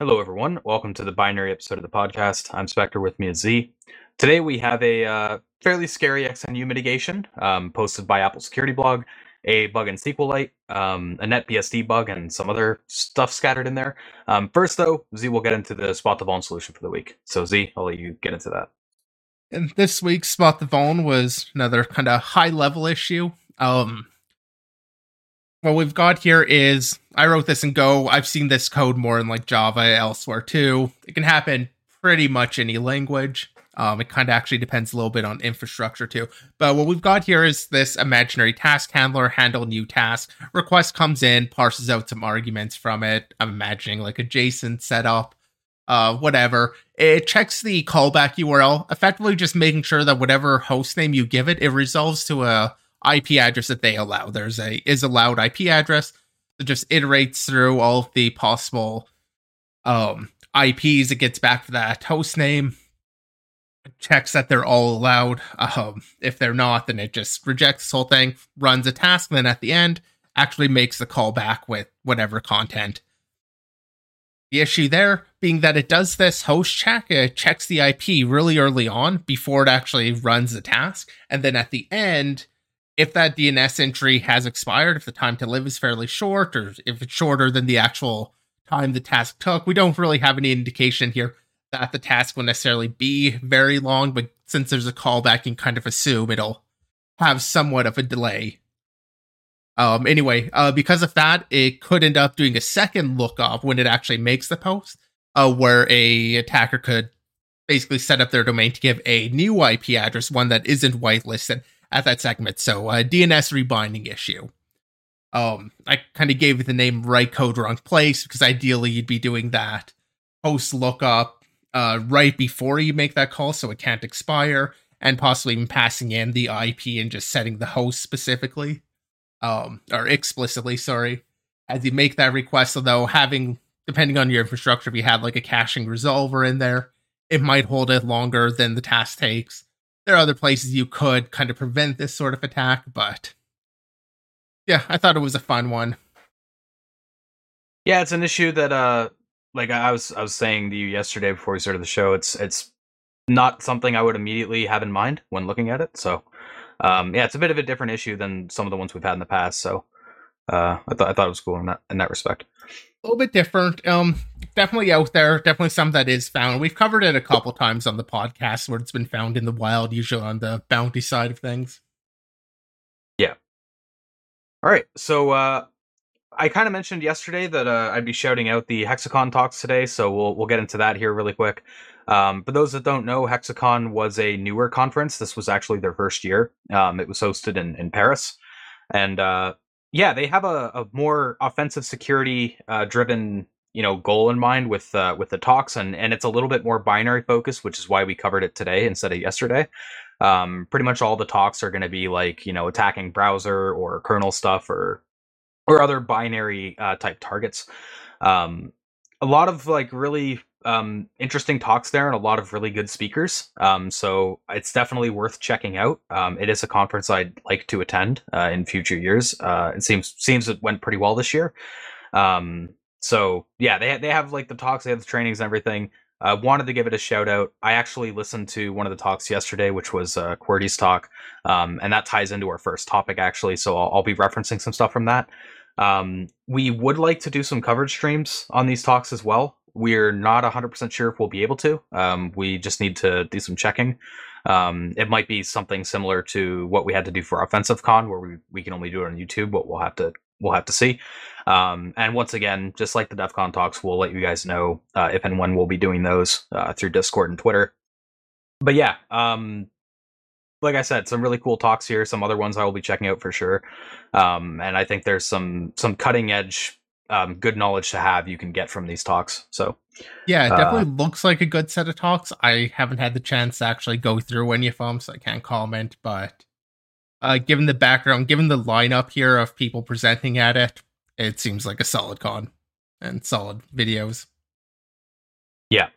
Hello, everyone. Welcome to the binary episode of the podcast. I'm Spectre. With me is Z. Today we have a uh, fairly scary XNU mitigation um, posted by Apple Security Blog, a bug in SQLite, um, a NetBSD bug, and some other stuff scattered in there. Um, first, though, Z will get into the spot the vuln solution for the week. So, Z, I'll let you get into that. And this week's spot the vuln was another kind of high level issue. Um, what we've got here is I wrote this in Go. I've seen this code more in like Java elsewhere too. It can happen pretty much any language. Um, it kind of actually depends a little bit on infrastructure too. But what we've got here is this imaginary task handler handle new task. Request comes in, parses out some arguments from it. I'm imagining like a JSON setup, uh, whatever. It checks the callback URL, effectively just making sure that whatever host name you give it, it resolves to a IP address that they allow. There's a is allowed IP address that just iterates through all of the possible um, IPs. It gets back to that host name, checks that they're all allowed. Um, if they're not, then it just rejects this whole thing, runs a task, and then at the end actually makes the call back with whatever content. The issue there being that it does this host check, it checks the IP really early on before it actually runs the task. And then at the end, if that DNS entry has expired, if the time to live is fairly short, or if it's shorter than the actual time the task took, we don't really have any indication here that the task will necessarily be very long. But since there's a callback, you can kind of assume it'll have somewhat of a delay. Um, anyway, uh, because of that, it could end up doing a second look lookup when it actually makes the post, uh, where a attacker could basically set up their domain to give a new IP address, one that isn't whitelisted, at that segment. So uh, DNS rebinding issue. Um, I kind of gave it the name right code wrong place because ideally you'd be doing that host lookup uh, right before you make that call so it can't expire, and possibly even passing in the IP and just setting the host specifically, um, or explicitly. Sorry, as you make that request. Although having depending on your infrastructure, if you had like a caching resolver in there, it might hold it longer than the task takes there are other places you could kind of prevent this sort of attack, but yeah, I thought it was a fun one. Yeah, it's an issue that uh like I was I was saying to you yesterday before we started the show, it's it's not something I would immediately have in mind when looking at it. So um yeah, it's a bit of a different issue than some of the ones we've had in the past. So uh I thought I thought it was cool in that in that respect a little bit different. Um, definitely out there. Definitely some that is found. We've covered it a couple times on the podcast where it's been found in the wild, usually on the bounty side of things. Yeah. All right. So uh, I kind of mentioned yesterday that uh, I'd be shouting out the Hexacon talks today, so we'll we'll get into that here really quick. Um, for those that don't know, Hexacon was a newer conference. This was actually their first year. Um, it was hosted in in Paris, and uh, yeah, they have a, a more offensive security uh, driven you know goal in mind with uh, with the talks, and and it's a little bit more binary focused, which is why we covered it today instead of yesterday. Um, pretty much all the talks are going to be like you know attacking browser or kernel stuff or or other binary uh, type targets. Um, a lot of like really um, interesting talks there and a lot of really good speakers. Um, so it's definitely worth checking out. Um, it is a conference I'd like to attend uh, in future years. Uh, it seems seems it went pretty well this year. Um, so yeah, they they have like the talks, they have the trainings and everything. I uh, wanted to give it a shout out. I actually listened to one of the talks yesterday, which was uh, QWERTY's talk, um, and that ties into our first topic actually. So I'll, I'll be referencing some stuff from that. Um, we would like to do some coverage streams on these talks as well. We're not 100% sure if we'll be able to. Um, we just need to do some checking. Um, it might be something similar to what we had to do for Offensive Con, where we, we can only do it on YouTube, but we'll have to we'll have to see. Um, and once again, just like the DEF CON talks, we'll let you guys know uh, if and when we'll be doing those uh, through Discord and Twitter. But yeah, um, like I said, some really cool talks here. Some other ones I will be checking out for sure. Um, and I think there's some some cutting edge um, good knowledge to have you can get from these talks. So yeah, it definitely uh, looks like a good set of talks. I haven't had the chance to actually go through any of them, so I can't comment. But uh, given the background, given the lineup here of people presenting at it, it seems like a solid con and solid videos. Yeah.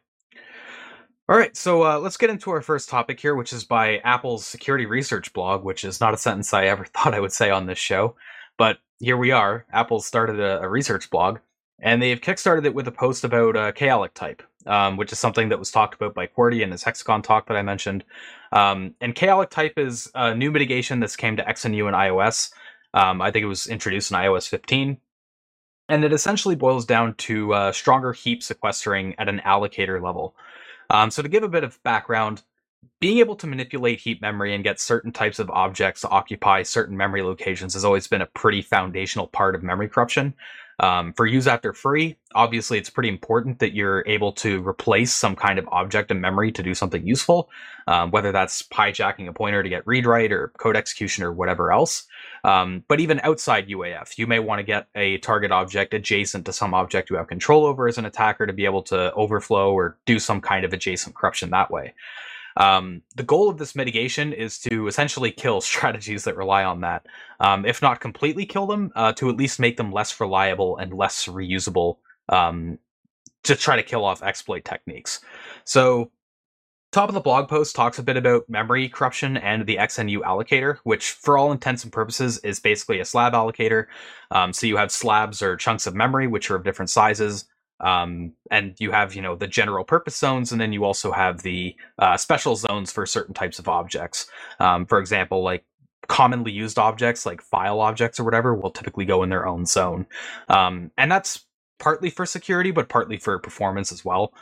All right, so uh, let's get into our first topic here, which is by Apple's security research blog, which is not a sentence I ever thought I would say on this show. But here we are. Apple started a, a research blog, and they've kickstarted it with a post about uh, kalloc type, um, which is something that was talked about by Qwerty in his Hexacon talk that I mentioned. Um, and kalloc type is a new mitigation that's came to XNU and iOS. Um, I think it was introduced in iOS 15. And it essentially boils down to uh, stronger heap sequestering at an allocator level. Um, so, to give a bit of background, being able to manipulate heap memory and get certain types of objects to occupy certain memory locations has always been a pretty foundational part of memory corruption. Um, for use after free, obviously it's pretty important that you're able to replace some kind of object in memory to do something useful, um, whether that's hijacking a pointer to get read write or code execution or whatever else. Um, but even outside UAF, you may want to get a target object adjacent to some object you have control over as an attacker to be able to overflow or do some kind of adjacent corruption that way. Um, the goal of this mitigation is to essentially kill strategies that rely on that. Um, if not completely kill them, uh, to at least make them less reliable and less reusable um, to try to kill off exploit techniques. So, top of the blog post talks a bit about memory corruption and the XNU allocator, which, for all intents and purposes, is basically a slab allocator. Um, so, you have slabs or chunks of memory, which are of different sizes. Um, and you have, you know, the general purpose zones, and then you also have the uh, special zones for certain types of objects. Um, for example, like commonly used objects, like file objects or whatever, will typically go in their own zone. Um, and that's partly for security, but partly for performance as well.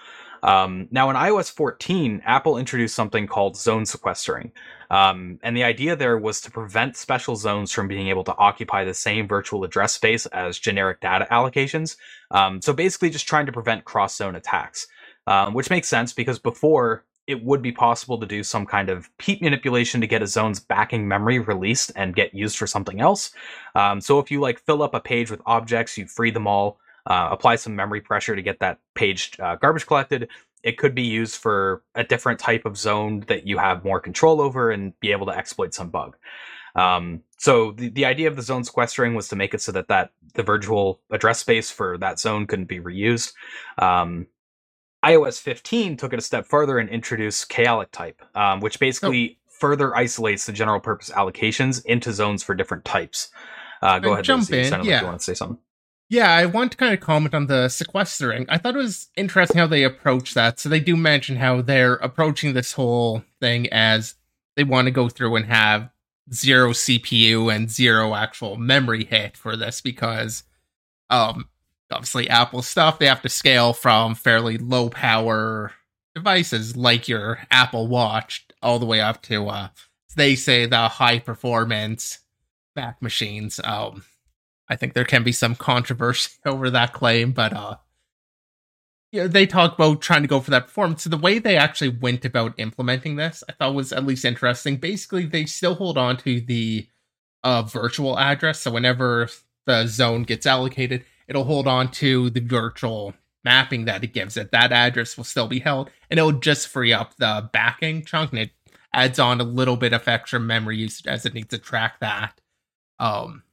Um, now, in iOS 14, Apple introduced something called zone sequestering. Um, and the idea there was to prevent special zones from being able to occupy the same virtual address space as generic data allocations. Um, so basically, just trying to prevent cross zone attacks, um, which makes sense because before it would be possible to do some kind of heap manipulation to get a zone's backing memory released and get used for something else. Um, so if you like fill up a page with objects, you free them all uh, apply some memory pressure to get that page uh, garbage collected. It could be used for a different type of zone that you have more control over and be able to exploit some bug. Um, so the, the idea of the zone sequestering was to make it so that, that the virtual address space for that zone couldn't be reused. Um, iOS 15 took it a step further and introduced kalloc type, um, which basically oh. further isolates the general purpose allocations into zones for different types. Uh, go ahead, jump in. yeah. You want to say something. Yeah, I want to kind of comment on the sequestering. I thought it was interesting how they approach that. So they do mention how they're approaching this whole thing as they want to go through and have zero CPU and zero actual memory hit for this because um obviously Apple stuff they have to scale from fairly low power devices like your Apple Watch all the way up to uh they say the high performance Mac machines. Um I think there can be some controversy over that claim, but uh you know, they talk about trying to go for that performance. So the way they actually went about implementing this, I thought was at least interesting. Basically, they still hold on to the uh, virtual address. So whenever the zone gets allocated, it'll hold on to the virtual mapping that it gives it. That address will still be held, and it'll just free up the backing chunk, and it adds on a little bit of extra memory usage as it needs to track that. Um,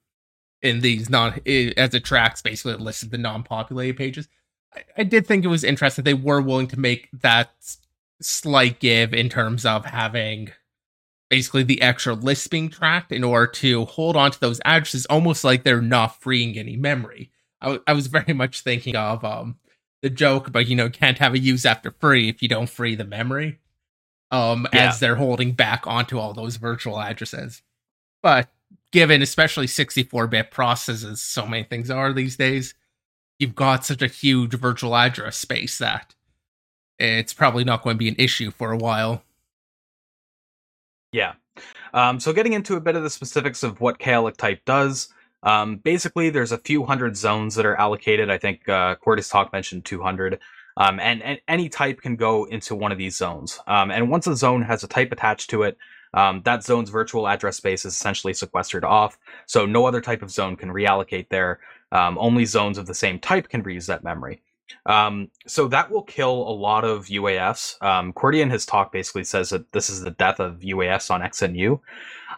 in these non as it tracks basically it listed the non-populated pages. I, I did think it was interesting they were willing to make that slight give in terms of having basically the extra list being tracked in order to hold on to those addresses almost like they're not freeing any memory. I, w- I was very much thinking of um the joke about you know can't have a use after free if you don't free the memory um yeah. as they're holding back onto all those virtual addresses. But given especially 64-bit processes so many things are these days you've got such a huge virtual address space that it's probably not going to be an issue for a while. Yeah. Um, so getting into a bit of the specifics of what kalloc type does um, basically there's a few hundred zones that are allocated. I think uh, Qwerty's talk mentioned 200 um, and, and, any type can go into one of these zones. Um, and once a zone has a type attached to it um, that zone's virtual address space is essentially sequestered off, so no other type of zone can reallocate there. Um, only zones of the same type can reuse that memory. Um, so that will kill a lot of UAFs. Um, Qwerty in his talk basically says that this is the death of UAFs on XNU.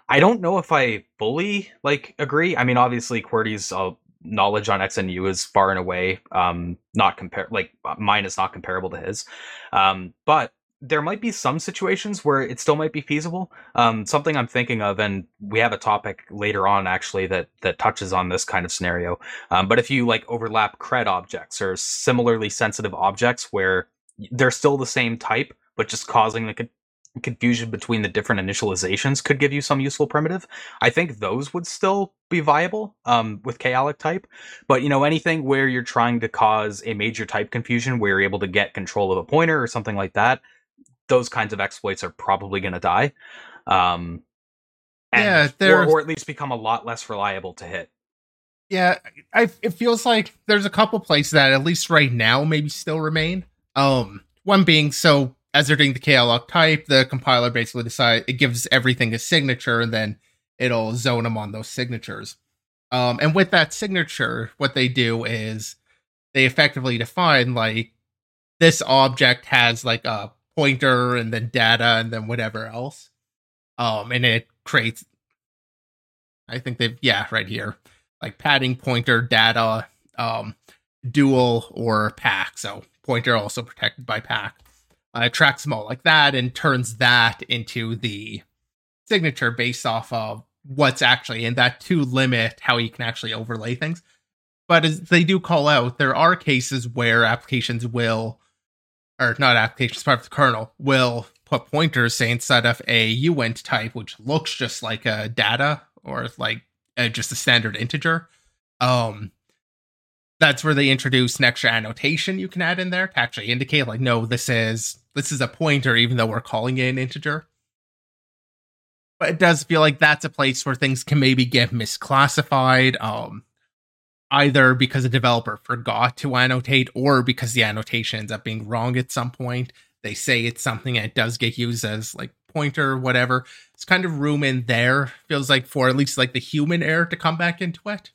I don't know if I fully like agree. I mean, obviously Qwerty's uh, knowledge on XNU is far and away um, not compare like mine is not comparable to his. Um, but there might be some situations where it still might be feasible. Um, something I'm thinking of, and we have a topic later on actually that that touches on this kind of scenario. Um, but if you like overlap cred objects or similarly sensitive objects where they're still the same type, but just causing the con- confusion between the different initializations could give you some useful primitive. I think those would still be viable um, with K-alloc type. But you know, anything where you're trying to cause a major type confusion where you're able to get control of a pointer or something like that, those kinds of exploits are probably going to die. Um, and, Yeah, or, or at least become a lot less reliable to hit. Yeah, I it feels like there's a couple places that at least right now maybe still remain. Um, one being so as they're doing the kalloc type, the compiler basically decides it gives everything a signature, and then it'll zone them on those signatures. Um, and with that signature, what they do is they effectively define like this object has like a pointer and then data and then whatever else. Um, and it creates. I think they've yeah right here like padding pointer data um dual or PAC so pointer also protected by PAC uh, tracks them all like that and turns that into the signature based off of what's actually in that to limit how you can actually overlay things but as they do call out there are cases where applications will or not applications part of the kernel will put pointers say inside of a uint type which looks just like a data or like uh, just a standard integer. Um, that's where they introduce an extra annotation you can add in there to actually indicate, like, no, this is this is a pointer, even though we're calling it an integer. But it does feel like that's a place where things can maybe get misclassified, um, either because a developer forgot to annotate or because the annotation ends up being wrong at some point. They say it's something and it does get used as like pointer, or whatever. It's kind of room in there, feels like for at least like the human error to come back into it.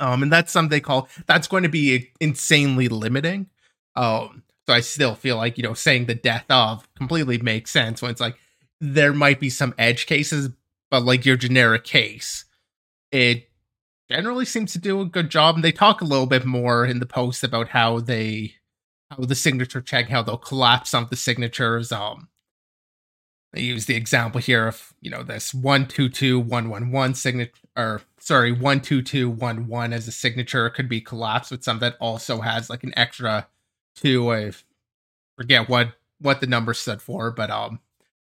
Um, and that's something they call that's going to be insanely limiting. Um, so I still feel like, you know, saying the death of completely makes sense when it's like there might be some edge cases, but like your generic case, it generally seems to do a good job. And they talk a little bit more in the post about how they how the signature check, how they'll collapse some of the signatures. Um they use the example here of, you know, this one two two one one one signature or sorry, one two two one one as a signature could be collapsed with some that also has like an extra two I forget what what the number stood for, but um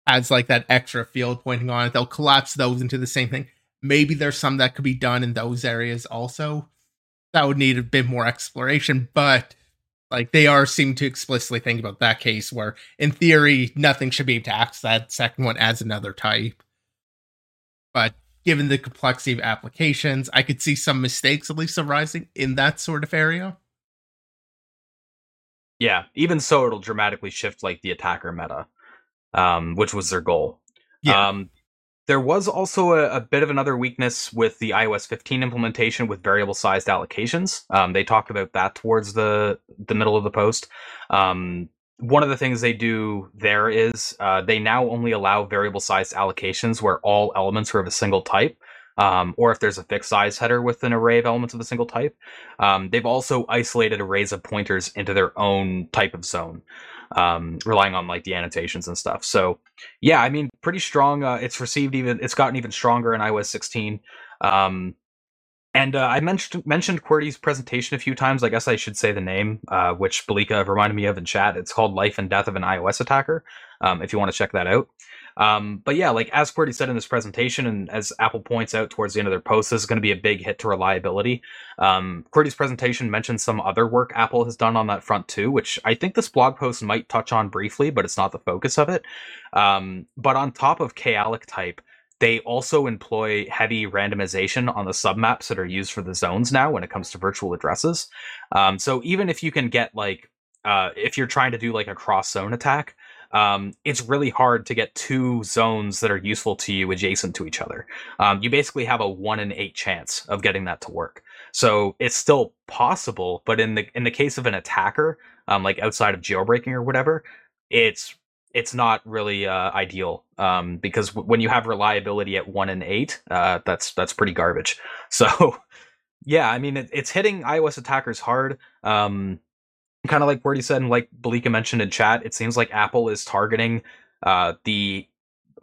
adds like that extra field pointing on it. They'll collapse those into the same thing. Maybe there's some that could be done in those areas also. That would need a bit more exploration, but like they are seem to explicitly think about that case where in theory nothing should be able to access that second one as another type. But given the complexity of applications, I could see some mistakes at least arising in that sort of area. Yeah, even so, it'll dramatically shift like the attacker meta, um, which was their goal. Yeah. Um, there was also a, a bit of another weakness with the iOS 15 implementation with variable sized allocations. Um, they talked about that towards the the middle of the post. Um, one of the things they do there is uh, they now only allow variable sized allocations where all elements are of a single type. Um, or if there's a fixed size header with an array of elements of a single type. Um, they've also isolated arrays of pointers into their own type of zone, um, relying on like the annotations and stuff. So, yeah, I mean, pretty strong. Uh, it's received even. It's gotten even stronger in iOS 16. Um, and uh, I mentioned mentioned QWERTY's presentation a few times. I guess I should say the name, uh, which Belika reminded me of in chat. It's called "Life and Death of an iOS Attacker." Um, if you want to check that out. Um, but yeah, like as QWERTY said in this presentation, and as Apple points out towards the end of their post, this is going to be a big hit to reliability. Um, QWERTY's presentation mentions some other work Apple has done on that front too, which I think this blog post might touch on briefly, but it's not the focus of it. Um, but on top of K-alloc type, they also employ heavy randomization on the submaps that are used for the zones now when it comes to virtual addresses. Um, so even if you can get like, uh, if you're trying to do like a cross zone attack, um, it's really hard to get two zones that are useful to you adjacent to each other. Um, you basically have a one in eight chance of getting that to work. So it's still possible, but in the in the case of an attacker, um, like outside of jailbreaking or whatever, it's it's not really uh, ideal um, because w- when you have reliability at one in eight, uh, that's that's pretty garbage. So yeah, I mean it, it's hitting iOS attackers hard. Um, kind of like Qwerty said, and like Belika mentioned in chat, it seems like Apple is targeting uh, the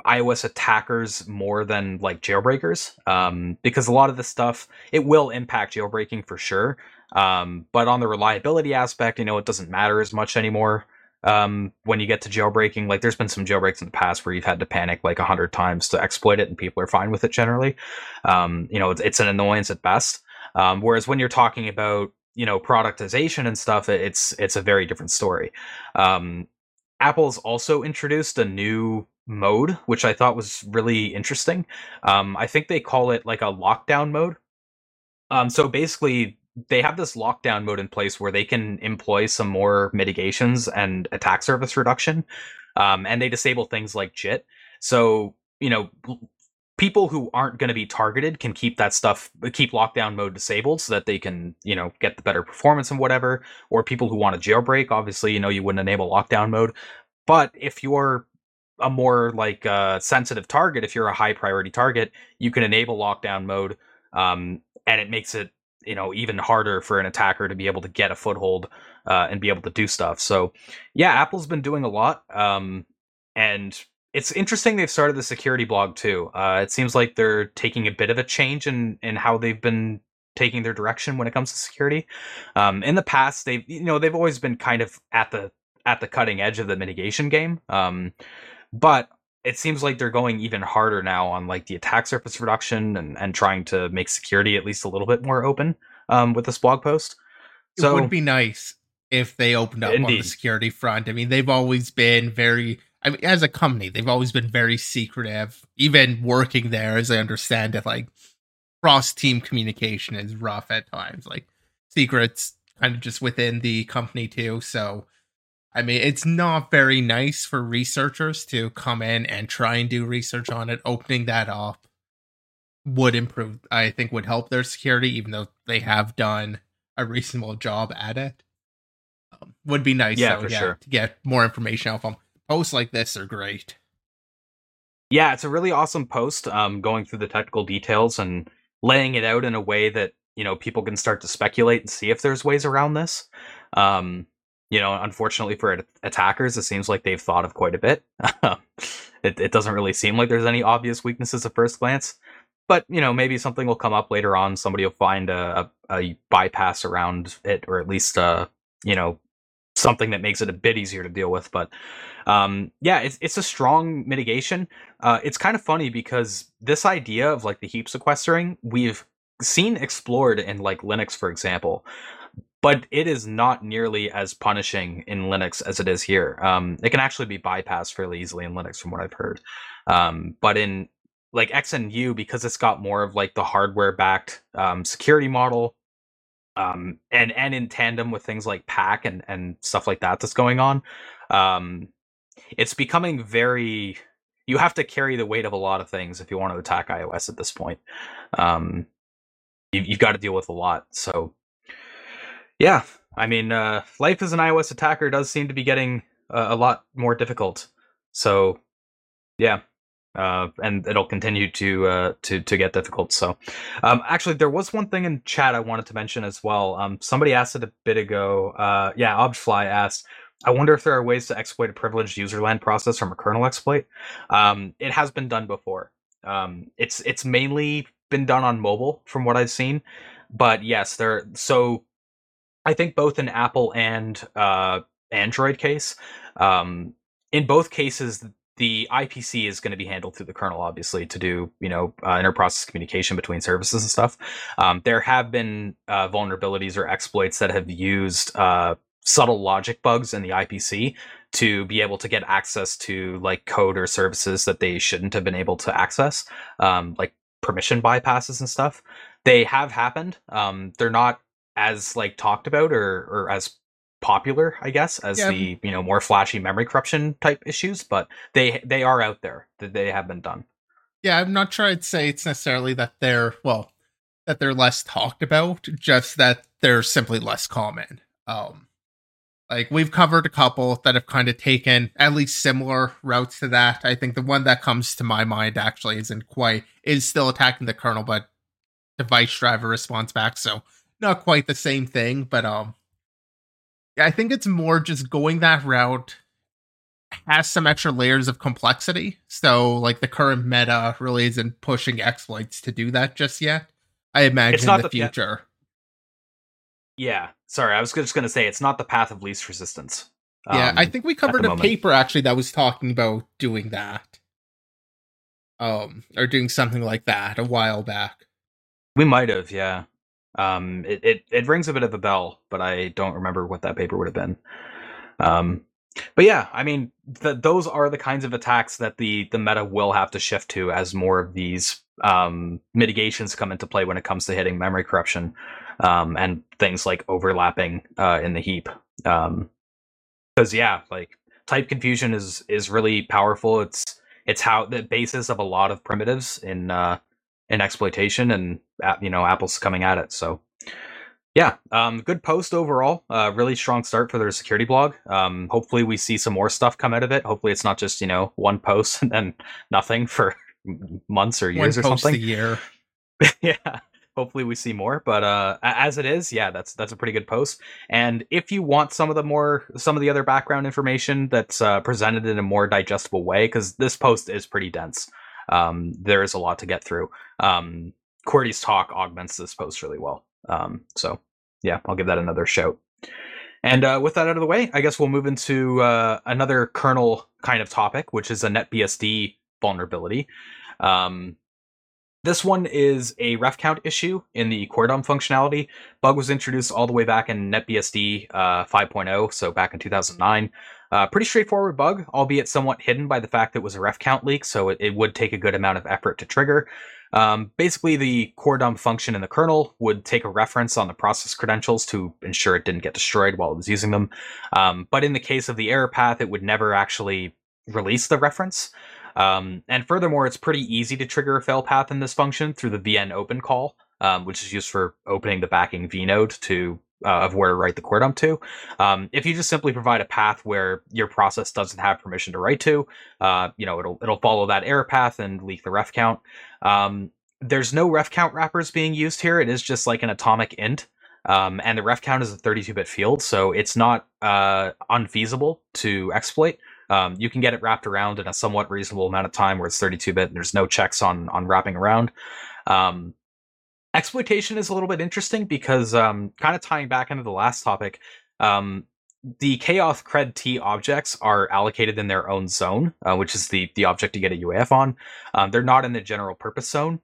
iOS attackers more than like jailbreakers, um, because a lot of the stuff it will impact jailbreaking for sure. Um, but on the reliability aspect, you know, it doesn't matter as much anymore. Um, when you get to jailbreaking, like there's been some jailbreaks in the past where you've had to panic like a hundred times to exploit it, and people are fine with it generally. Um, you know, it's, it's an annoyance at best. Um, whereas when you're talking about you know productization and stuff, it's it's a very different story. Um, Apple's also introduced a new mode, which I thought was really interesting. Um, I think they call it like a lockdown mode. Um, so basically, they have this lockdown mode in place where they can employ some more mitigations and attack surface reduction, um, and they disable things like JIT. So you know, people who aren't going to be targeted can keep that stuff keep lockdown mode disabled so that they can you know get the better performance and whatever. Or people who want to jailbreak obviously you know you wouldn't enable lockdown mode. But if you're a more like uh, sensitive target if you're a high priority target you can enable lockdown mode um, and it makes it you know even harder for an attacker to be able to get a foothold uh, and be able to do stuff. So yeah apple's been doing a lot um, and it's interesting they've started the security blog too. Uh, it seems like they're taking a bit of a change in in how they've been taking their direction when it comes to security. Um, in the past, they've you know they've always been kind of at the at the cutting edge of the mitigation game, um, but it seems like they're going even harder now on like the attack surface reduction and and trying to make security at least a little bit more open um, with this blog post. So it would be nice if they opened up indeed. on the security front. I mean, they've always been very I mean, as a company, they've always been very secretive. Even working there, as I understand it, like cross team communication is rough at times. Like secrets kind of just within the company too. So, I mean, it's not very nice for researchers to come in and try and do research on it. Opening that up would improve, I think, would help their security, even though they have done a reasonable job at it. Um, would be nice, yeah, though, for yeah, sure. to get more information out of them posts like this are great. Yeah, it's a really awesome post. Um, going through the technical details and laying it out in a way that you know people can start to speculate and see if there's ways around this. Um, you know, unfortunately for attackers, it seems like they've thought of quite a bit. it, it doesn't really seem like there's any obvious weaknesses at first glance, but you know, maybe something will come up later on. Somebody will find a, a, a bypass around it, or at least uh, you know, something that makes it a bit easier to deal with. But um, yeah, it's it's a strong mitigation. Uh, it's kind of funny because this idea of like the heap sequestering we've seen explored in like Linux, for example, but it is not nearly as punishing in Linux as it is here. Um, it can actually be bypassed fairly easily in Linux, from what I've heard. Um, but in like XNU, because it's got more of like the hardware backed um, security model, um, and and in tandem with things like PAC and and stuff like that that's going on um, it's becoming very you have to carry the weight of a lot of things if you want to attack ios at this point. Um, you, you've got to deal with a lot so yeah i mean uh, life as an ios attacker does seem to be getting a, a lot more difficult so yeah uh, and it'll continue to uh, to to get difficult. So, um, actually, there was one thing in chat I wanted to mention as well. Um, somebody asked it a bit ago. Uh, yeah, Obfly asked. I wonder if there are ways to exploit a privileged userland process from a kernel exploit. Um, it has been done before. Um, it's it's mainly been done on mobile, from what I've seen. But yes, there. So, I think both in Apple and uh, Android case, um, in both cases, the IPC is going to be handled through the kernel, obviously, to do you know uh, interprocess communication between services and stuff. Um, there have been uh, vulnerabilities or exploits that have used uh, subtle logic bugs in the IPC to be able to get access to like code or services that they shouldn't have been able to access, um, like permission bypasses and stuff. They have happened. Um, they're not as like talked about or or as popular, I guess, as yeah. the you know more flashy memory corruption type issues, but they they are out there. That they have been done. Yeah, I'm not sure I'd say it's necessarily that they're well that they're less talked about, just that they're simply less common. Um, like we've covered a couple that have kind of taken at least similar routes to that. I think the one that comes to my mind actually isn't quite is still attacking the kernel, but device driver response back, so not quite the same thing. But um, I think it's more just going that route has some extra layers of complexity. So, like the current meta really isn't pushing exploits to do that just yet. I imagine in the, the future. Yeah, sorry, I was just going to say it's not the path of least resistance. Yeah, um, I think we covered a moment. paper actually that was talking about doing that. Um, or doing something like that a while back. We might have, yeah. Um, it, it it rings a bit of a bell, but I don't remember what that paper would have been. Um, but yeah, I mean, those are the kinds of attacks that the the meta will have to shift to as more of these um, mitigations come into play when it comes to hitting memory corruption um, and things like overlapping uh, in the heap. Because um, yeah, like type confusion is is really powerful. It's it's how the basis of a lot of primitives in uh, in exploitation, and uh, you know Apple's coming at it. So yeah, um, good post overall. Uh, really strong start for their security blog. Um, hopefully, we see some more stuff come out of it. Hopefully, it's not just you know one post and then nothing for months or years one or something. A year. yeah hopefully we see more but uh as it is yeah that's that's a pretty good post and if you want some of the more some of the other background information that's uh, presented in a more digestible way because this post is pretty dense um there is a lot to get through um QWERTY's talk augments this post really well um so yeah i'll give that another shout and uh, with that out of the way i guess we'll move into uh, another kernel kind of topic which is a netbsd vulnerability um this one is a ref count issue in the core dump functionality. Bug was introduced all the way back in NetBSD uh, 5.0, so back in 2009. Uh, pretty straightforward bug, albeit somewhat hidden by the fact that it was a ref count leak, so it, it would take a good amount of effort to trigger. Um, basically, the core dump function in the kernel would take a reference on the process credentials to ensure it didn't get destroyed while it was using them. Um, but in the case of the error path, it would never actually release the reference. Um, and furthermore, it's pretty easy to trigger a fail path in this function through the vn open call, um, which is used for opening the backing vnode to uh, of where to write the core dump to. Um, if you just simply provide a path where your process doesn't have permission to write to, uh, you know, it'll it'll follow that error path and leak the ref count. Um, there's no ref count wrappers being used here. It is just like an atomic int. Um, and the ref count is a 32-bit field, so it's not uh, unfeasible to exploit. Um, you can get it wrapped around in a somewhat reasonable amount of time where it's 32 bit and there's no checks on on wrapping around. Um, exploitation is a little bit interesting because um, kind of tying back into the last topic, um, the kauth cred t objects are allocated in their own zone, uh, which is the the object to get a UAF on. Um, they're not in the general purpose zone.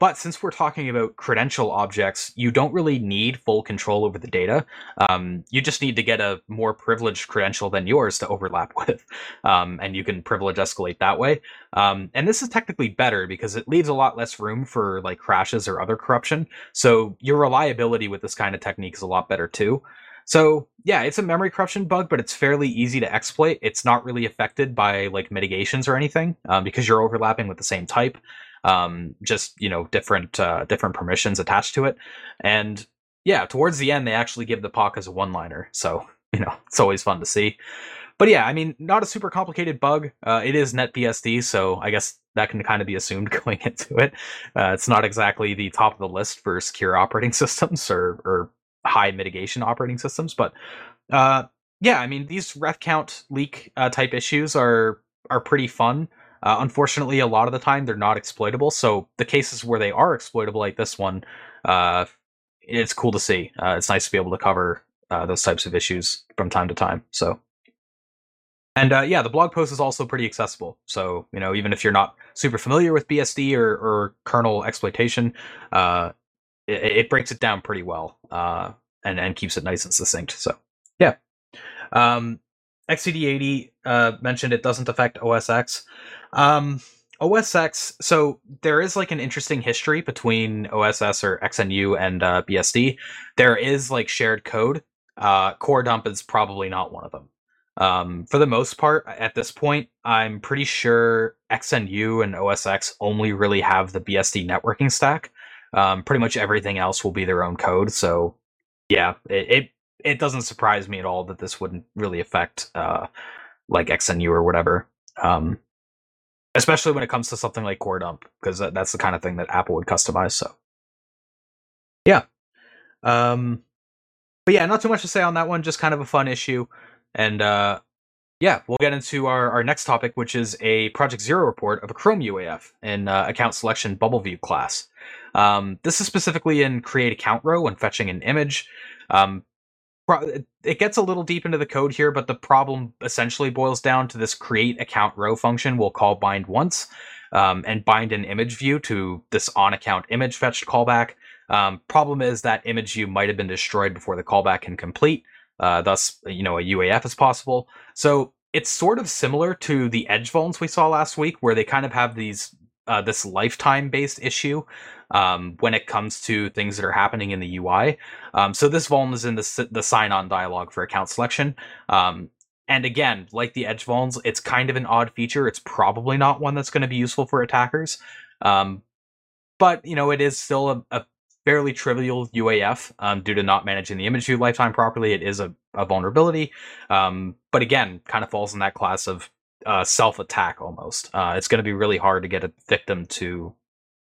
But since we're talking about credential objects, you don't really need full control over the data. Um, you just need to get a more privileged credential than yours to overlap with, um, and you can privilege escalate that way. Um, and this is technically better because it leaves a lot less room for like crashes or other corruption. So your reliability with this kind of technique is a lot better too. So yeah, it's a memory corruption bug, but it's fairly easy to exploit. It's not really affected by like mitigations or anything um, because you're overlapping with the same type um, just you know different uh, different permissions attached to it. And yeah, towards the end, they actually give the POC as a one liner, so you know it's always fun to see. But yeah, I mean, not a super complicated bug. Uh, it is NetBSD, so I guess that can kind of be assumed going into it. Uh, it's not exactly the top of the list for secure operating systems or, or high mitigation operating systems, but uh, yeah, I mean, these ref count leak uh, type issues are are pretty fun. Uh, unfortunately, a lot of the time they're not exploitable. So the cases where they are exploitable, like this one, uh, it's cool to see. Uh, it's nice to be able to cover uh, those types of issues from time to time. So, and uh, yeah, the blog post is also pretty accessible. So you know, even if you're not super familiar with BSD or, or kernel exploitation, uh, it, it, breaks it down pretty well and and keeps it nice and succinct. So yeah. Um, XCD80 uh, mentioned it doesn't affect OSX. Um, OSX, so there is like an interesting history between OSX or XNU and uh, BSD. There is like shared code. Uh, Core Dump is probably not one of them. Um, for the most part, at this point, I'm pretty sure XNU and OSX only really have the BSD networking stack. Um, pretty much everything else will be their own code. So, yeah, it, it it doesn't surprise me at all that this wouldn't really affect uh, like XNU or whatever. Um, especially when it comes to something like core dump because that's the kind of thing that apple would customize so yeah um but yeah, not too much to say on that one. Just kind of a fun issue, and uh, yeah, we'll get into our, our next topic, which is a Project Zero report of a Chrome UAF in uh, account selection bubble view class. Um, this is specifically in create account row when fetching an image. Um, it gets a little deep into the code here, but the problem essentially boils down to this create account row function we'll call bind once um, and bind an image view to this on account image fetched callback. Um, problem is that image view might have been destroyed before the callback can complete. Uh, thus, you know, a UAF is possible. So it's sort of similar to the edge vulns we saw last week, where they kind of have these uh, this lifetime based issue um, when it comes to things that are happening in the UI. Um, so this vuln is in the, the sign on dialog for account selection. Um, and again, like the edge vulns, it's kind of an odd feature. It's probably not one that's going to be useful for attackers. Um, but, you know, it is still a, a fairly trivial UAF um, due to not managing the image view lifetime properly. It is a, a vulnerability. Um, but again, kind of falls in that class of uh, self attack almost. Uh, it's going to be really hard to get a victim to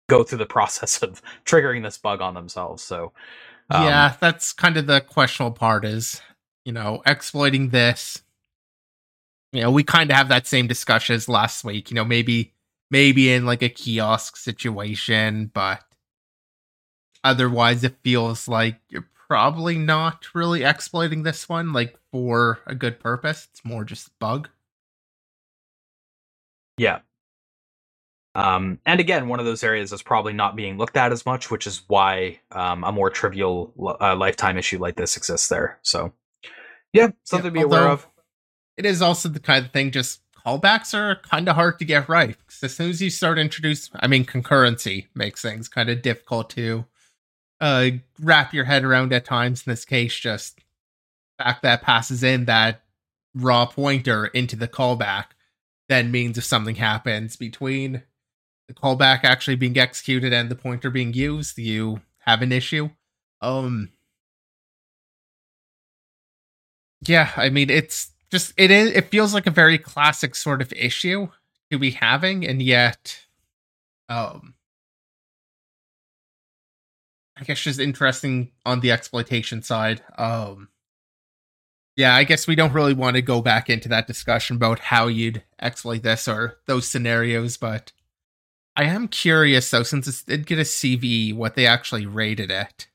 go through the process of triggering this bug on themselves. So, um, yeah, that's kind of the questionable part is, you know, exploiting this. You know, we kind of have that same discussion as last week. You know, maybe maybe in like a kiosk situation, but otherwise it feels like you're probably not really exploiting this one like for a good purpose. It's more just bug. Yeah. Um, and again, one of those areas is probably not being looked at as much, which is why um, a more trivial uh, lifetime issue like this exists there. So, yeah, something yeah, to be aware of. It is also the kind of thing. Just callbacks are kind of hard to get right as soon as you start introduce, I mean, concurrency makes things kind of difficult to uh, wrap your head around at times. In this case, just fact that passes in that raw pointer into the callback then means if something happens between the callback actually being executed and the pointer being used, you have an issue. Um Yeah, I mean it's just it is it feels like a very classic sort of issue to be having and yet um I guess just interesting on the exploitation side. Um yeah, I guess we don't really want to go back into that discussion about how you'd exploit this or those scenarios, but I am curious though, since it did get a CV, what they actually rated it.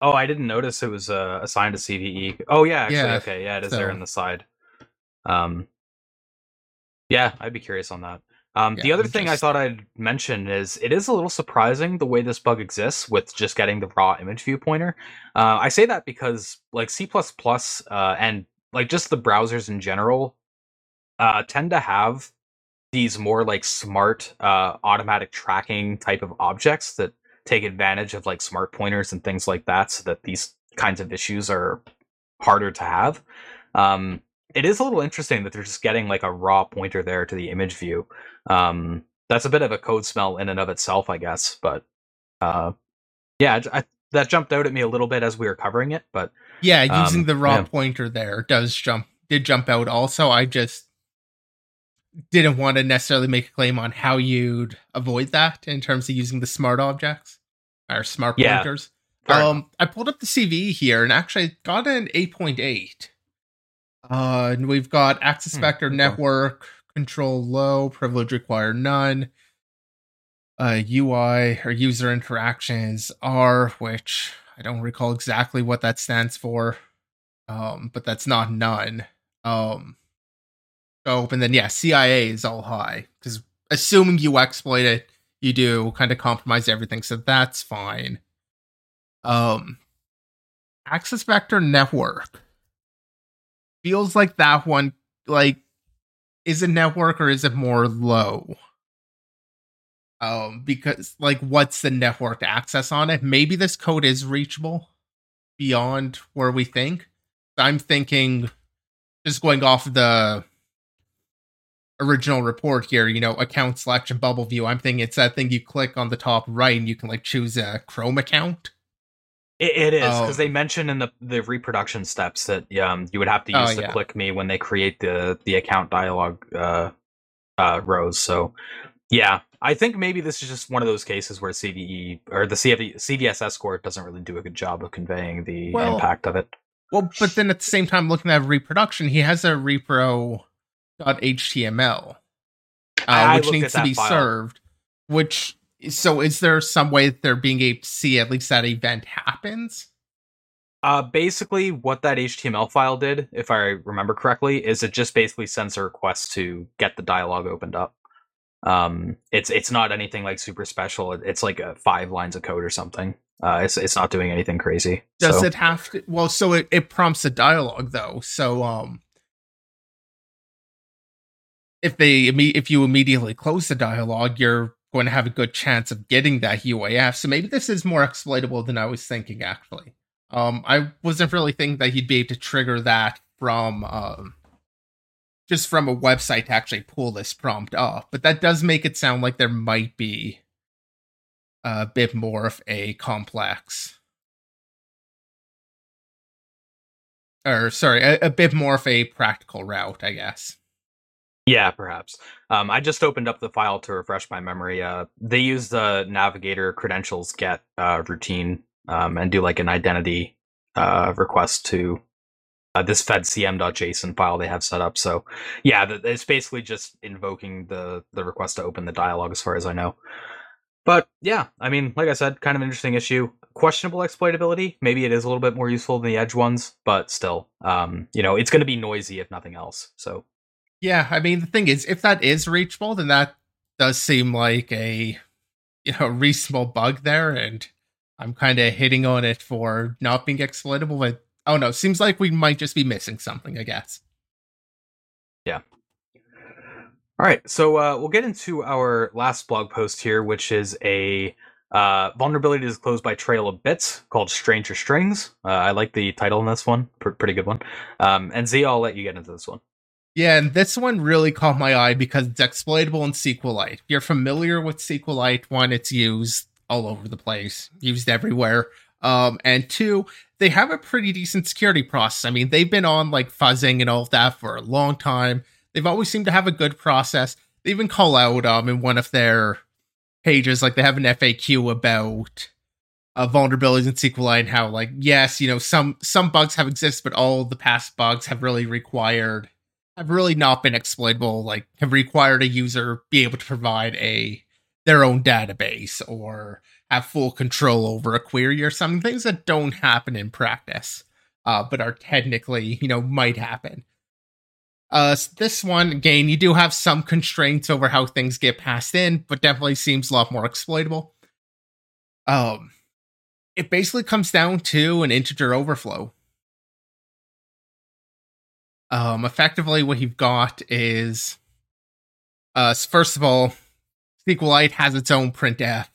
Oh, I didn't notice it was uh, assigned a CVE. Oh yeah, actually, yeah, okay, yeah, it is so, there in the side. Um, yeah, I'd be curious on that. Um, yeah, the other thing. I thought I'd mention is it is a little surprising the way this bug exists with just getting the raw image view pointer. Uh, I say that because like C++ uh, and like just the browsers in general uh, tend to have these more like smart uh, automatic tracking type of objects that take advantage of like smart pointers and things like that so that these kinds of issues are harder to have um, it is a little interesting that they're just getting like a raw pointer there to the image view um, that's a bit of a code smell in and of itself i guess but uh, yeah I, that jumped out at me a little bit as we were covering it but yeah using um, the raw yeah. pointer there does jump did jump out also i just didn't want to necessarily make a claim on how you'd avoid that in terms of using the smart objects or smart yeah, pointers. Um, I pulled up the CV here and actually got an 8.8. Uh, and we've got access hmm, vector hmm, network control low, privilege require none. Uh, UI or user interactions are, which I don't recall exactly what that stands for. Um, but that's not none. Um, scope, and then yeah, CIA is all high because assuming you exploit it, you do kind of compromise everything, so that's fine. Um, access vector network feels like that one like is it network or is it more low? Um, because like what's the network access on it? Maybe this code is reachable beyond where we think. I'm thinking just going off the original report here, you know, account selection bubble view. I'm thinking it's that thing you click on the top right and you can like choose a Chrome account. It, it is because oh. they mention in the the reproduction steps that um you would have to oh, use oh, the yeah. click me when they create the the account dialog uh, uh rows. So Yeah, I think maybe this is just one of those cases where CVE or the CVE, CVSS score doesn't really do a good job of conveying the Well, impact of it. Well, but then at the same time, looking at reproduction, he has a repro.html, uh, I which needs to be file. served. Which so is there some way that they're being able to see at least that event happens? Uh, basically, what that HTML file did, if I remember correctly, is it just basically sends a request to get the dialog opened up. Um, it's it's not anything like super special. It's like a five lines of code or something. Uh, it's it's not doing anything crazy. Does So- it have to? Well, so it, it prompts a dialogue though. So um, if they if you immediately close the dialogue, you're going to have a good chance of getting that UAF. So maybe this is more exploitable than I was thinking. Actually, um, I wasn't really thinking that you'd be able to trigger that from um. Just from a website to actually pull this prompt off, but that does make it sound like there might be a bit more of a complex or sorry, a, a bit more of a practical route, I guess. Yeah, perhaps. Um, I just opened up the file to refresh my memory. Uh, they use the Navigator credentials get uh, routine um, and do like an identity uh, request to uh, this fedcm.json file they have set up. So, yeah, th- it's basically just invoking the the request to open the dialog, as far as I know. But yeah, I mean, like I said, kind of interesting issue. Questionable exploitability. Maybe it is a little bit more useful than the Edge ones, but still, um, you know, it's going to be noisy if nothing else. So Yeah, I mean the thing is, if that is reachable, then that does seem like a you know reasonable bug there, and I'm kind of hitting on it for not being exploitable. But oh no, seems like we might just be missing something. I guess. Yeah. All right, so uh, we'll get into our last blog post here, which is a uh, vulnerability disclosed by Trail of Bits called Stranger Strings. Uh, I like the title in this one, Pr- pretty good one. Um, and Z, I'll let you get into this one. Yeah, and this one really caught my eye because it's exploitable in SQLite. You're familiar with SQLite, one, it's used all over the place, used everywhere. Um, and two, they have a pretty decent security process. I mean, they've been on like fuzzing and all of that for a long time. They've always seemed to have a good process. They even call out um in one of their pages, like they have an FAQ about uh, vulnerabilities in SQLite and how like yes, you know some some bugs have existed, but all the past bugs have really required have really not been exploitable. Like have required a user be able to provide a their own database or have full control over a query or something. Things that don't happen in practice, uh, but are technically you know might happen. Uh, this one again, you do have some constraints over how things get passed in, but definitely seems a lot more exploitable. Um, it basically comes down to an integer overflow. Um, effectively, what you've got is, uh, first of all, SQLite has its own printf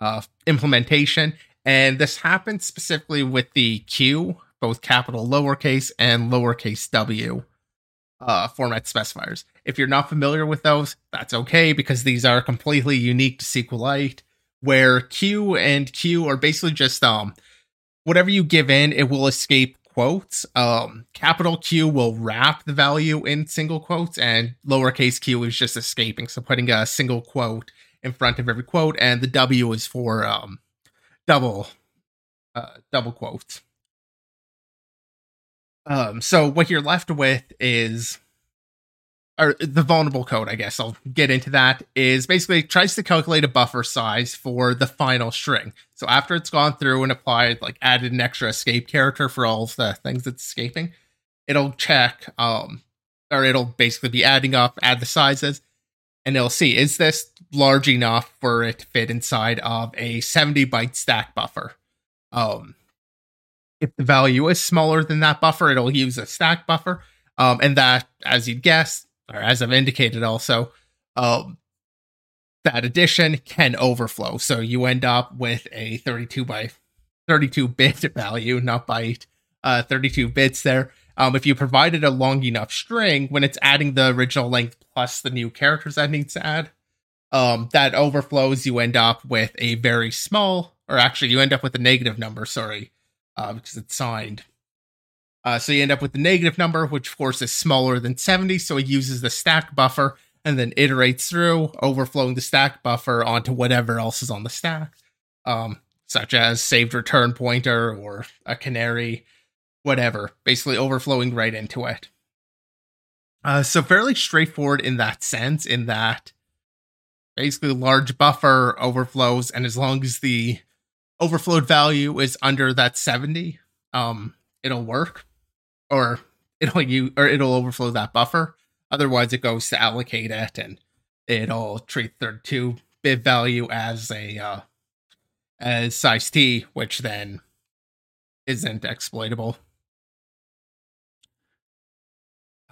uh, implementation, and this happens specifically with the Q, both capital lowercase and lowercase w uh, format specifiers. If you're not familiar with those, that's okay because these are completely unique to SQLite, where Q and Q are basically just um whatever you give in, it will escape quotes. Um, capital Q will wrap the value in single quotes, and lowercase q is just escaping. So putting a single quote in front of every quote, and the W is for um double uh double quotes. Um, so what you're left with is, or the vulnerable code, I guess I'll get into that, is basically tries to calculate a buffer size for the final string. So after it's gone through and applied, like added an extra escape character for all of the things that's escaping, it'll check, um, or it'll basically be adding up, add the sizes, and it'll see is this large enough for it to fit inside of a 70 byte stack buffer. Um, if the value is smaller than that buffer, it'll use a stack buffer. Um, and that, as you'd guess, or as I've indicated also, um, that addition can overflow. So you end up with a 32 by 32 bit value, not byte, uh, 32 bits there. Um, if you provided a long enough string, when it's adding the original length plus the new characters that needs to add, um, that overflows, you end up with a very small, or actually, you end up with a negative number, sorry, uh, because it's signed. Uh, so you end up with the negative number, which of course is smaller than 70, so it uses the stack buffer. and then iterates through, overflowing the stack buffer onto whatever else is on the stack, um, such as saved return pointer or a canary, whatever, basically overflowing right into it. Uh, so fairly straightforward in that sense, in that basically large buffer overflows, and as long as the overflowed value is under that 70, um, it'll work. Or it'll you or it'll overflow that buffer. Otherwise it goes to allocate it and it'll treat 32 bit value as a uh as size T, which then isn't exploitable.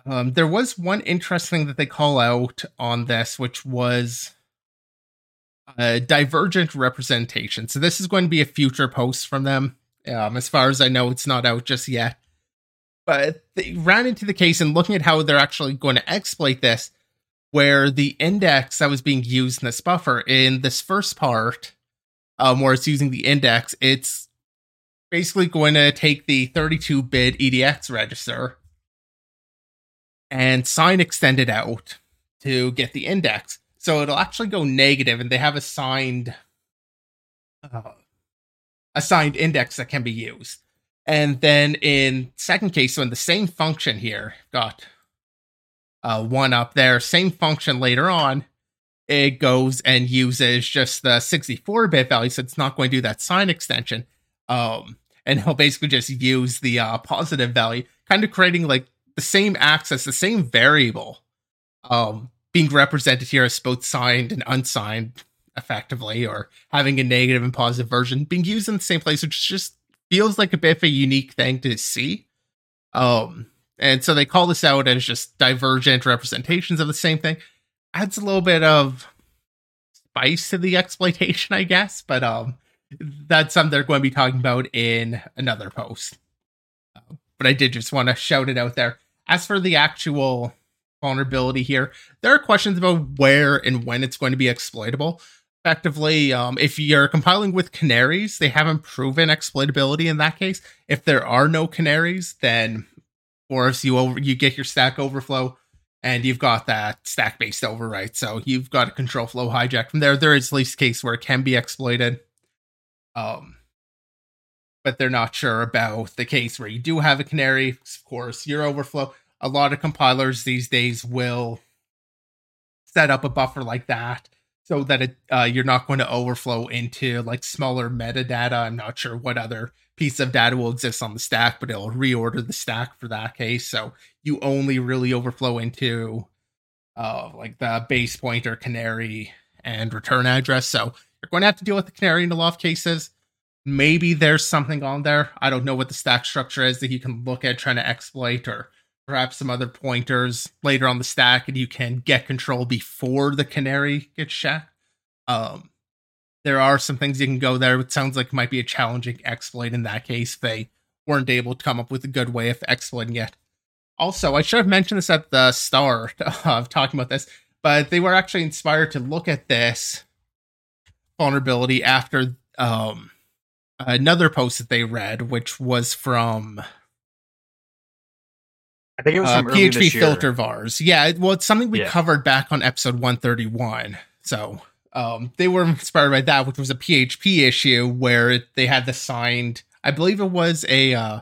Um, there was one interesting that they call out on this, which was a divergent representation. So this is going to be a future post from them. Um, as far as I know, it's not out just yet. But they ran into the case and looking at how they're actually going to exploit this, where the index that was being used in this buffer in this first part, um, where it's using the index, it's basically going to take the 32 bit EDX register and sign extend it out to get the index. So it'll actually go negative, and they have assigned uh, assigned index that can be used. And then in second case, so in the same function here, got uh, one up there, same function later on, it goes and uses just the 64 bit value, so it's not going to do that sign extension. Um, and he'll basically just use the uh, positive value, kind of creating like the same access, the same variable, um, being represented here as both signed and unsigned effectively, or having a negative and positive version being used in the same place, which is just feels like a bit of a unique thing to see. Um, and so they call this out as just divergent representations of the same thing. Adds a little bit of spice to the exploitation, I guess, but um, that's something they're going to be talking about in another post. Uh, but I did just want to shout it out there. As for the actual vulnerability here, there are questions about where and when it's going to be exploitable. Effectively, um, if you're compiling with canaries, they haven't proven exploitability in that case. If there are no canaries, then or if you over you get your stack overflow and you've got that stack based overwrite. So you've got a control flow hijack from there. There is at least case where it can be exploited. Um, but they're not sure about the case where you do have a canary. Of course, your overflow. A lot of compilers these days will set up a buffer like that so that it, uh, you're not going to overflow into like smaller metadata. I'm not sure what other piece of data will exist on the stack, but it'll reorder the stack for that case. So you only really overflow into uh, like the base pointer, canary, and return address. So you're going to have to deal with the canary in a lot of cases. Maybe there's something on there. I don't know what the stack structure is that you can look at trying to exploit, or perhaps some other pointers later on the stack, and you can get control before the canary gets checked. Um, there are some things you can go there. It sounds like it might be a challenging exploit in that case. They weren't able to come up with a good way of exploiting it. Also, I should have mentioned this at the start of talking about this, but they were actually inspired to look at this vulnerability after um, another post that they read, which was from I think it was uh, PHP filter vars. Yeah, well, it's something we Yeah. covered back on episode 131. So um, they were inspired by that, which was a PHP issue where it, they had the signed, I believe it was a uh,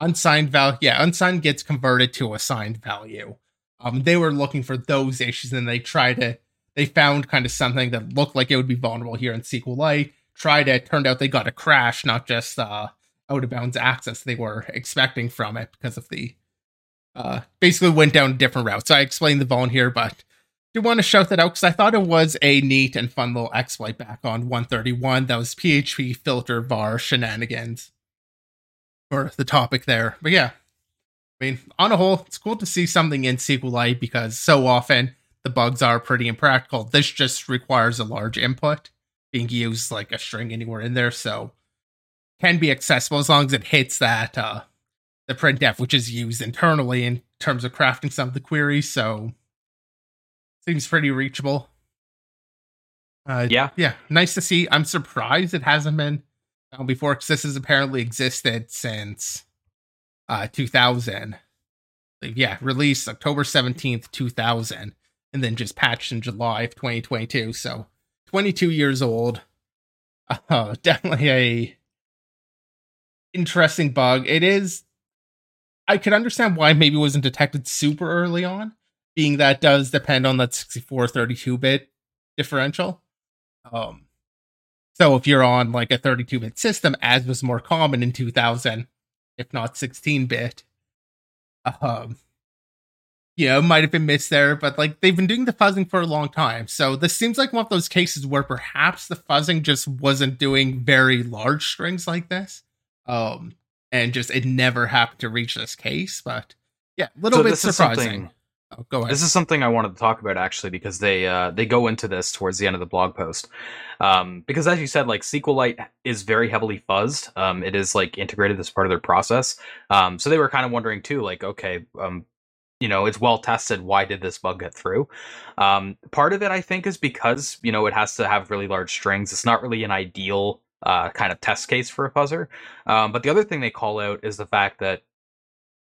unsigned value. Yeah, unsigned gets converted to a signed value. Um, they were looking for those issues and they tried to, they found kind of something that looked like it would be vulnerable here in SQLite. Tried it, turned out they got a crash, not just uh, out of bounds access they were expecting from it because of the uh, basically went down different route. So I explained the vuln here, but do want to shout that out because I thought it was a neat and fun little exploit back on 131. That was PHP filter var shenanigans for the topic there. But yeah, I mean, on a whole, it's cool to see something in SQLite because so often the bugs are pretty impractical. This just requires a large input being used like a string anywhere in there, so can be accessible as long as it hits that uh the printf, which is used internally in terms of crafting some of the queries. So seems pretty reachable. Uh, Yeah. yeah, nice to see. I'm surprised it hasn't been found before because this has apparently existed since uh 2000. Like, Yeah, released October 17th, 2000. and then just patched in July of 2022. So 22 years old. Uh, definitely a interesting bug. It is. I could understand why maybe it wasn't detected super early on, being that does depend on that 64 32 bit differential. Um, so if you're on like a 32 bit system, as was more common in 2000, if not 16 bit, um, you know, might have been missed there, but like they've been doing the fuzzing for a long time. So this seems like one of those cases where perhaps the fuzzing just wasn't doing very large strings like this. Um, and just it never happened to reach this case, but yeah, a little so bit surprising. Oh, go ahead. This is something I wanted to talk about actually because they uh, they go into this towards the end of the blog post. Um, because as you said, like SQLite is very heavily fuzzed. Um, it is like integrated as part of their process. Um, so they were kind of wondering too, like, okay, um, you know, it's well tested. Why did this bug get through? Um, part of it, I think, is because you know it has to have really large strings. It's not really an ideal uh, kind of test case for a fuzzer. Um, but the other thing they call out is the fact that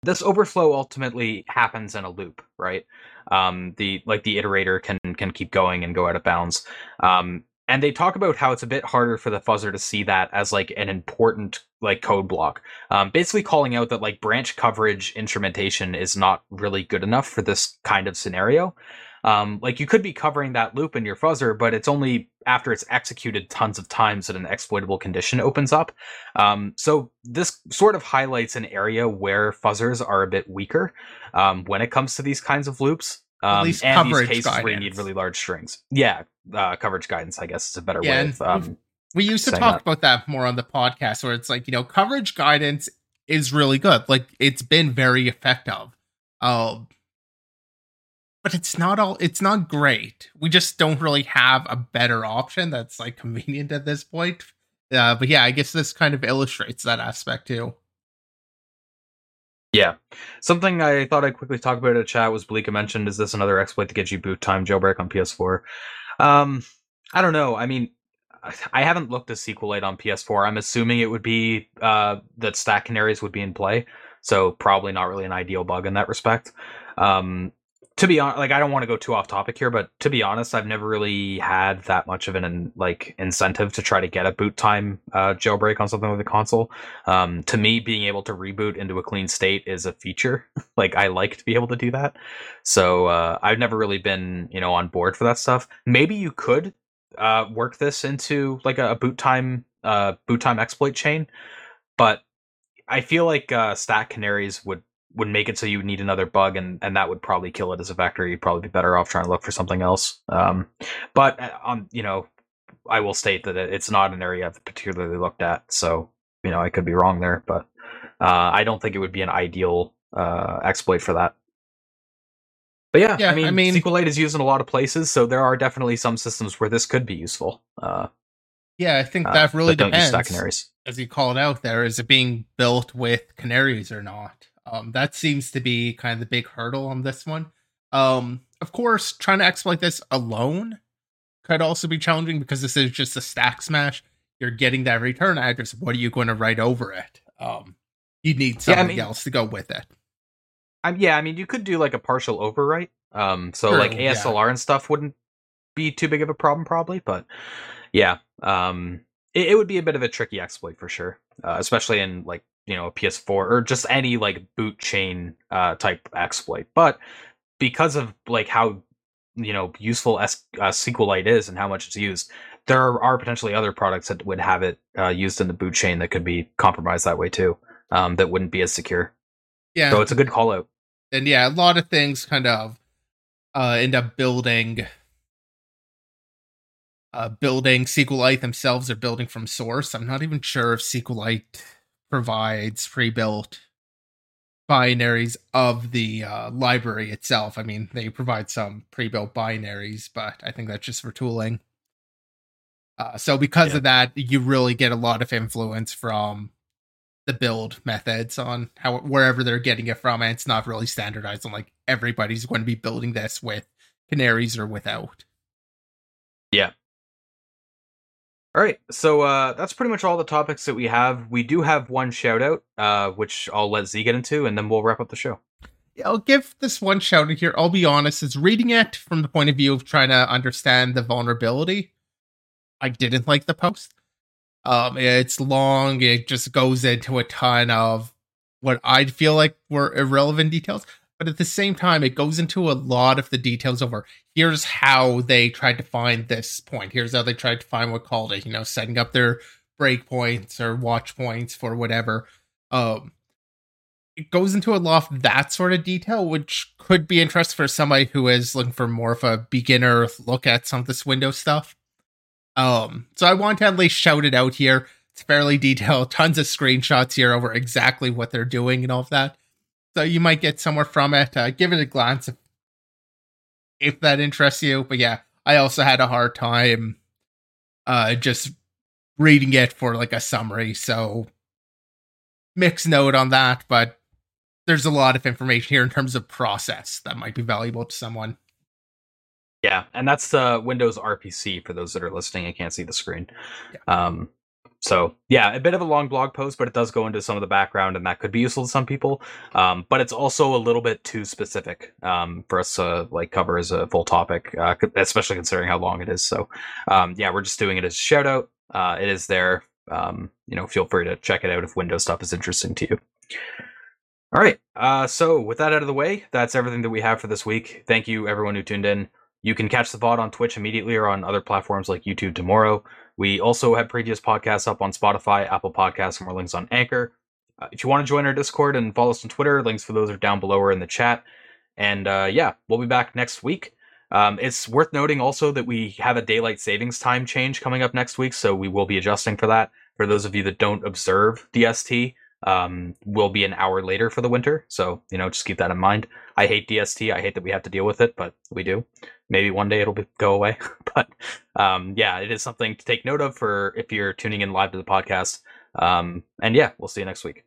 this overflow ultimately happens in a loop, right? Um, the like the iterator can can keep going and go out of bounds. Um, and they talk about how it's a bit harder for the fuzzer to see that as like an important like code block um, basically calling out that like branch coverage instrumentation is not really good enough for this kind of scenario um, like you could be covering that loop in your fuzzer but it's only after it's executed tons of times that an exploitable condition opens up um, so this sort of highlights an area where fuzzers are a bit weaker um, when it comes to these kinds of loops um, and these cases guidance. where you need really large strings. Yeah, uh, coverage guidance, I guess, is a better yeah, way of. Um, we used to talk that. about that more on the podcast, where it's like you know, coverage guidance is really good. Like it's been very effective. Um, but it's not all. It's not great. We just don't really have a better option that's like convenient at this point. Uh, but yeah, I guess this kind of illustrates that aspect too. Yeah. Something I thought I'd quickly talk about in chat was Bleaka mentioned, is this another exploit to get you boot time jailbreak on PS4? Um, I don't know. I mean, I haven't looked at SQLite on PS4. I'm assuming it would be uh, that stack canaries would be in play, so probably not really an ideal bug in that respect. Um, to be honest, like I don't want to go too off topic here, but to be honest, I've never really had that much of an like incentive to try to get a boot time uh, jailbreak on something like a console. Um, to me, being able to reboot into a clean state is a feature. like I like to be able to do that. So uh, I've never really been you know on board for that stuff. Maybe you could uh, work this into like a, a boot time uh, boot time exploit chain, but I feel like uh, stack canaries would would make it so you would need another bug and and that would probably kill it as a vector you'd probably be better off trying to look for something else um, but um you know i will state that it's not an area i've particularly looked at so you know i could be wrong there but uh, i don't think it would be an ideal uh, exploit for that but yeah, yeah I, mean, I mean SQLite is used in a lot of places, so there are definitely some systems where this could be useful. Uh, yeah, I think uh, that really depends. As you called it out there, is it being built with canaries or not? Um, that seems to be kind of the big hurdle on this one. Um, of course, trying to exploit this alone could also be challenging because this is just a stack smash. You're getting that return address. What are you going to write over it? Um, you need something yeah, I mean, else to go with it. Um, yeah, I mean, you could do like a partial overwrite. Um, so True, like ASLR yeah. and stuff wouldn't be too big of a problem, probably. But yeah, um, it, it would be a bit of a tricky exploit for sure, uh, especially in like you know a PS4 or just any like boot chain uh, type exploit. But because of like how you know useful S- uh, SQLite is and how much it's used, there are potentially other products that would have it uh, used in the boot chain that could be compromised that way too. Um, that wouldn't be as secure. Yeah. So it's a good call out. And yeah, a lot of things kind of uh, end up building uh, building SQLite themselves are building from source. I'm not even sure if SQLite provides pre-built binaries of the uh, library itself. I mean, they provide some pre-built binaries, but I think that's just for tooling. Uh, so because yeah. of that, you really get a lot of influence from the build methods on how wherever they're getting it from, and it's not really standardized on like everybody's going to be building this with canaries or without. Yeah, all right, so uh, that's pretty much all the topics that we have. We do have one shout out, uh, which I'll let Z get into, and then we'll wrap up the show. Yeah, I'll give this one shout out here. I'll be honest, is reading it from the point of view of trying to understand the vulnerability. I didn't like the post. Um, it's long. It just goes into a ton of what I'd feel like were irrelevant details. But at the same time, it goes into a lot of the details over here's how they tried to find this point. Here's how they tried to find what called it, you know, setting up their breakpoints or watch points for whatever. Um, it goes into a lot of that sort of detail, which could be interesting for somebody who is looking for more of a beginner look at some of this Windows stuff. Um, so I want to at least shout it out here. It's fairly detailed, tons of screenshots here over exactly what they're doing and all of that. So you might get somewhere from it. Uh, give it a glance if, if that interests you. But yeah, I also had a hard time uh, just reading it for like a summary. So mixed note on that, but there's a lot of information here in terms of process that might be valuable to someone. Yeah, and that's the Windows RPC for those that are listening and can't see the screen. Yeah. Um, so yeah, a bit of a long blog post, but it does go into some of the background, and that could be useful to some people. Um, but it's also a little bit too specific um, for us to like cover as a full topic, uh, especially considering how long it is. So um, yeah, we're just doing it as a shout out. Uh, it is there. Um, you know, feel free to check it out if Windows stuff is interesting to you. All right. Uh, so with that out of the way, that's everything that we have for this week. Thank you everyone who tuned in. You can catch the VOD on Twitch immediately or on other platforms like YouTube tomorrow. We also have previous podcasts up on Spotify, Apple Podcasts, and more links on Anchor. Uh, if you want to join our Discord and follow us on Twitter, links for those are down below or in the chat. And uh, yeah, we'll be back next week. Um, it's worth noting also that we have a daylight savings time change coming up next week, so we will be adjusting for that. For those of you that don't observe DST, um, will be an hour later for the winter. So, you know, just keep that in mind. I hate DST. I hate that we have to deal with it, but we do maybe one day it'll be, go away. but um, yeah, it is something to take note of for if you're tuning in live to the podcast. Um, and yeah, we'll see you next week.